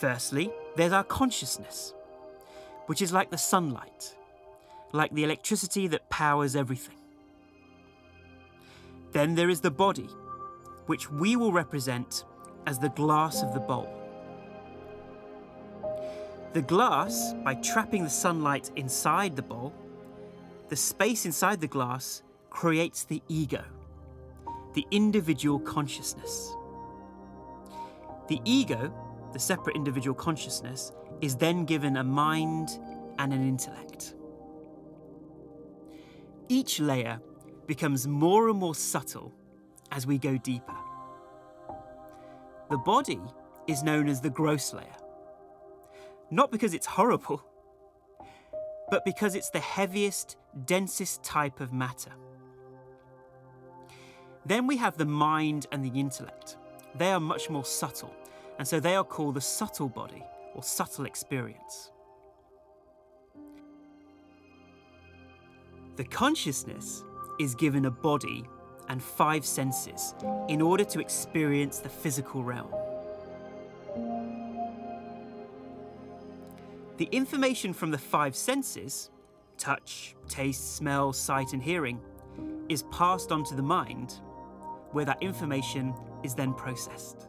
Firstly, there's our consciousness, which is like the sunlight, like the electricity that powers everything. Then there is the body, which we will represent as the glass of the bowl. The glass, by trapping the sunlight inside the bowl, the space inside the glass creates the ego, the individual consciousness. The ego, the separate individual consciousness, is then given a mind and an intellect. Each layer becomes more and more subtle as we go deeper. The body is known as the gross layer, not because it's horrible, but because it's the heaviest, densest type of matter. Then we have the mind and the intellect. They are much more subtle, and so they are called the subtle body or subtle experience. The consciousness is given a body and five senses in order to experience the physical realm. The information from the five senses touch, taste, smell, sight, and hearing is passed on to the mind, where that information is then processed.